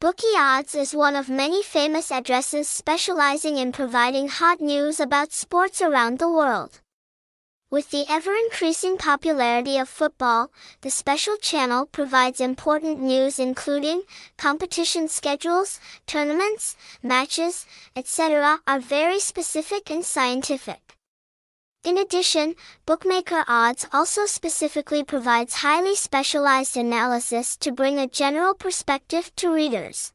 Bookie Odds is one of many famous addresses specializing in providing hot news about sports around the world. With the ever-increasing popularity of football, the special channel provides important news including competition schedules, tournaments, matches, etc. are very specific and scientific. In addition, Bookmaker Odds also specifically provides highly specialized analysis to bring a general perspective to readers.